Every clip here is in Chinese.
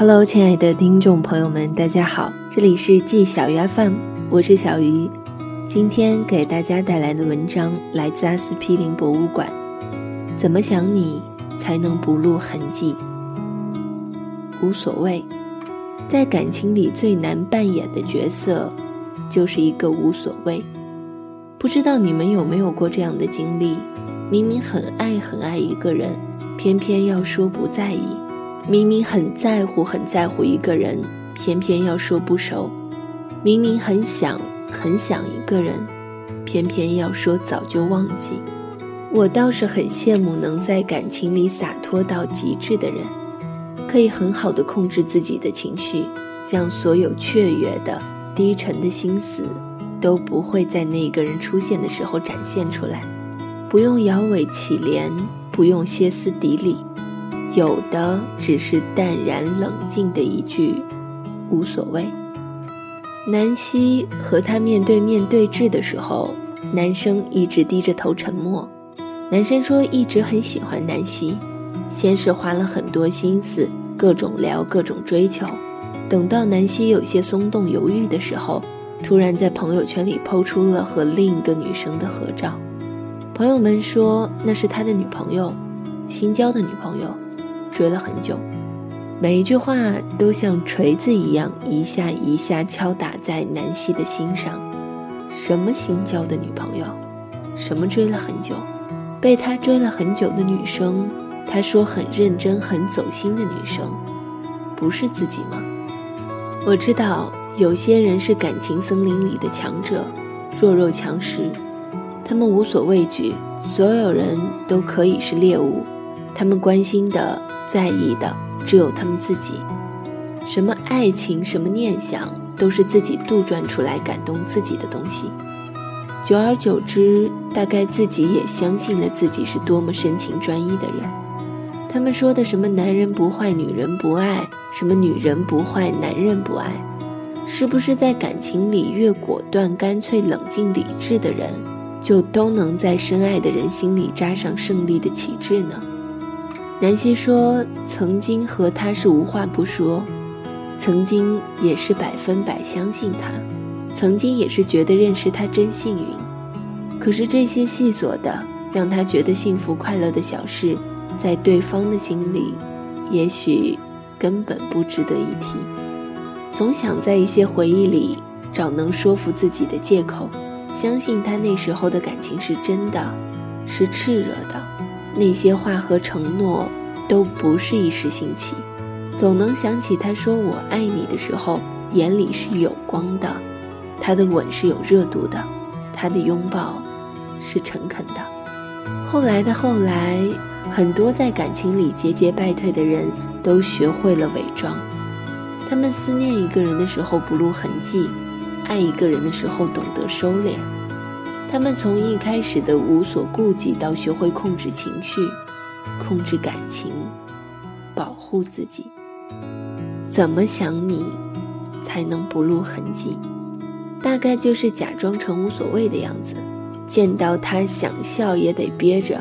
Hello，亲爱的听众朋友们，大家好，这里是季小鱼 FM，我是小鱼。今天给大家带来的文章来自阿司匹林博物馆。怎么想你才能不露痕迹？无所谓，在感情里最难扮演的角色，就是一个无所谓。不知道你们有没有过这样的经历？明明很爱很爱一个人，偏偏要说不在意；明明很在乎很在乎一个人，偏偏要说不熟；明明很想很想一个人，偏偏要说早就忘记。我倒是很羡慕能在感情里洒脱到极致的人，可以很好的控制自己的情绪，让所有雀跃的、低沉的心思都不会在那个人出现的时候展现出来。不用摇尾乞怜，不用歇斯底里，有的只是淡然冷静的一句“无所谓”。南希和他面对面对峙的时候，男生一直低着头沉默。男生说一直很喜欢南希，先是花了很多心思，各种聊，各种追求。等到南希有些松动犹豫的时候，突然在朋友圈里抛出了和另一个女生的合照。朋友们说那是他的女朋友，新交的女朋友，追了很久。每一句话都像锤子一样，一下一下敲打在南希的心上。什么新交的女朋友？什么追了很久？被他追了很久的女生，他说很认真、很走心的女生，不是自己吗？我知道有些人是感情森林里的强者，弱肉强食。他们无所畏惧，所有人都可以是猎物。他们关心的、在意的只有他们自己。什么爱情，什么念想，都是自己杜撰出来感动自己的东西。久而久之，大概自己也相信了自己是多么深情专一的人。他们说的什么男人不坏，女人不爱；什么女人不坏，男人不爱，是不是在感情里越果断、干脆、冷静、理智的人？就都能在深爱的人心里扎上胜利的旗帜呢？南希说：“曾经和他是无话不说，曾经也是百分百相信他，曾经也是觉得认识他真幸运。可是这些细琐的让他觉得幸福快乐的小事，在对方的心里，也许根本不值得一提。总想在一些回忆里找能说服自己的借口。”相信他那时候的感情是真的，是炽热的，那些话和承诺都不是一时兴起。总能想起他说我爱你的时候，眼里是有光的，他的吻是有热度的，他的拥抱是诚恳的。后来的后来，很多在感情里节节败退的人都学会了伪装，他们思念一个人的时候不露痕迹。爱一个人的时候，懂得收敛。他们从一开始的无所顾忌，到学会控制情绪、控制感情、保护自己。怎么想你，才能不露痕迹？大概就是假装成无所谓的样子。见到他想笑也得憋着，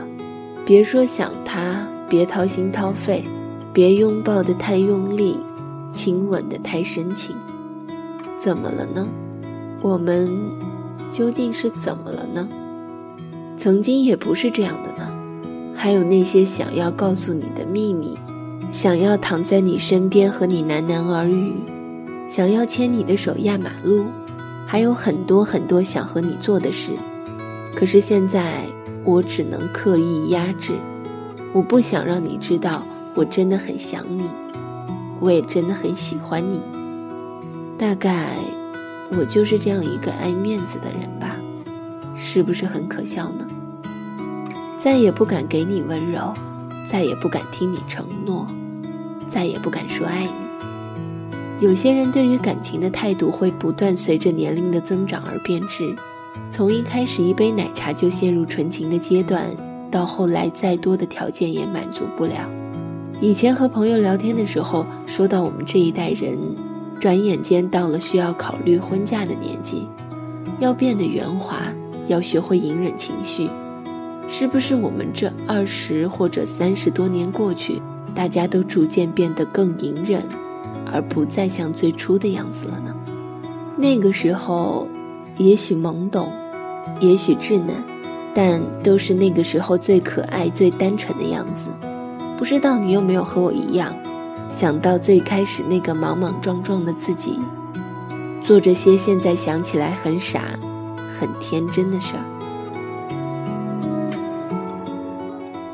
别说想他，别掏心掏肺，别拥抱的太用力，亲吻的太深情。怎么了呢？我们究竟是怎么了呢？曾经也不是这样的呢。还有那些想要告诉你的秘密，想要躺在你身边和你喃喃耳语，想要牵你的手压马路，还有很多很多想和你做的事。可是现在我只能刻意压制，我不想让你知道我真的很想你，我也真的很喜欢你。大概。我就是这样一个爱面子的人吧，是不是很可笑呢？再也不敢给你温柔，再也不敢听你承诺，再也不敢说爱你。有些人对于感情的态度会不断随着年龄的增长而变质，从一开始一杯奶茶就陷入纯情的阶段，到后来再多的条件也满足不了。以前和朋友聊天的时候，说到我们这一代人。转眼间到了需要考虑婚嫁的年纪，要变得圆滑，要学会隐忍情绪，是不是我们这二十或者三十多年过去，大家都逐渐变得更隐忍，而不再像最初的样子了呢？那个时候，也许懵懂，也许稚嫩，但都是那个时候最可爱、最单纯的样子。不知道你有没有和我一样，想到最开始那个莽莽撞撞的自己，做这些现在想起来很傻、很天真的事儿。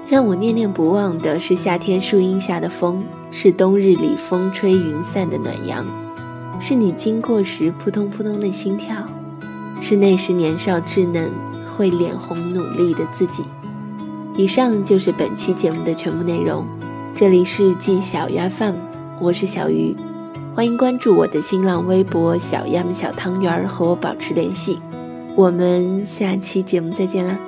让我念念不忘的是夏天树荫下的风，是冬日里风吹云散的暖阳，是你经过时扑通扑通的心跳，是那时年少稚嫩、会脸红努力的自己。以上就是本期节目的全部内容。这里是季小鸭 FM，我是小鱼，欢迎关注我的新浪微博“小鸭们小汤圆儿”和我保持联系。我们下期节目再见啦！